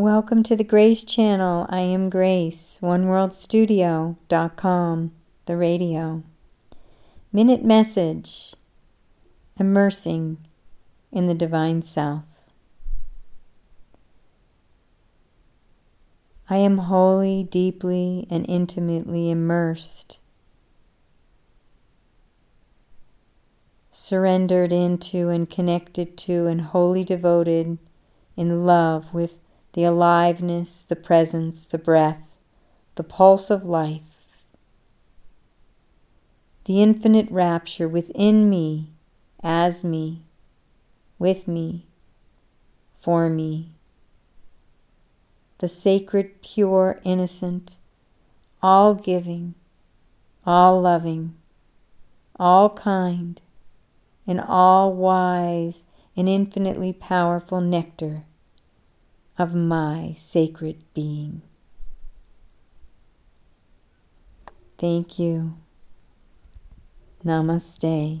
Welcome to the Grace Channel. I am Grace, oneworldstudio.com, the radio. Minute Message Immersing in the Divine Self. I am wholly, deeply, and intimately immersed, surrendered into and connected to, and wholly devoted in love with the aliveness, the presence, the breath, the pulse of life, the infinite rapture within me, as me, with me, for me the sacred, pure, innocent, all giving, all loving, all kind, and all wise and infinitely powerful nectar of my sacred being. Thank you. Namaste.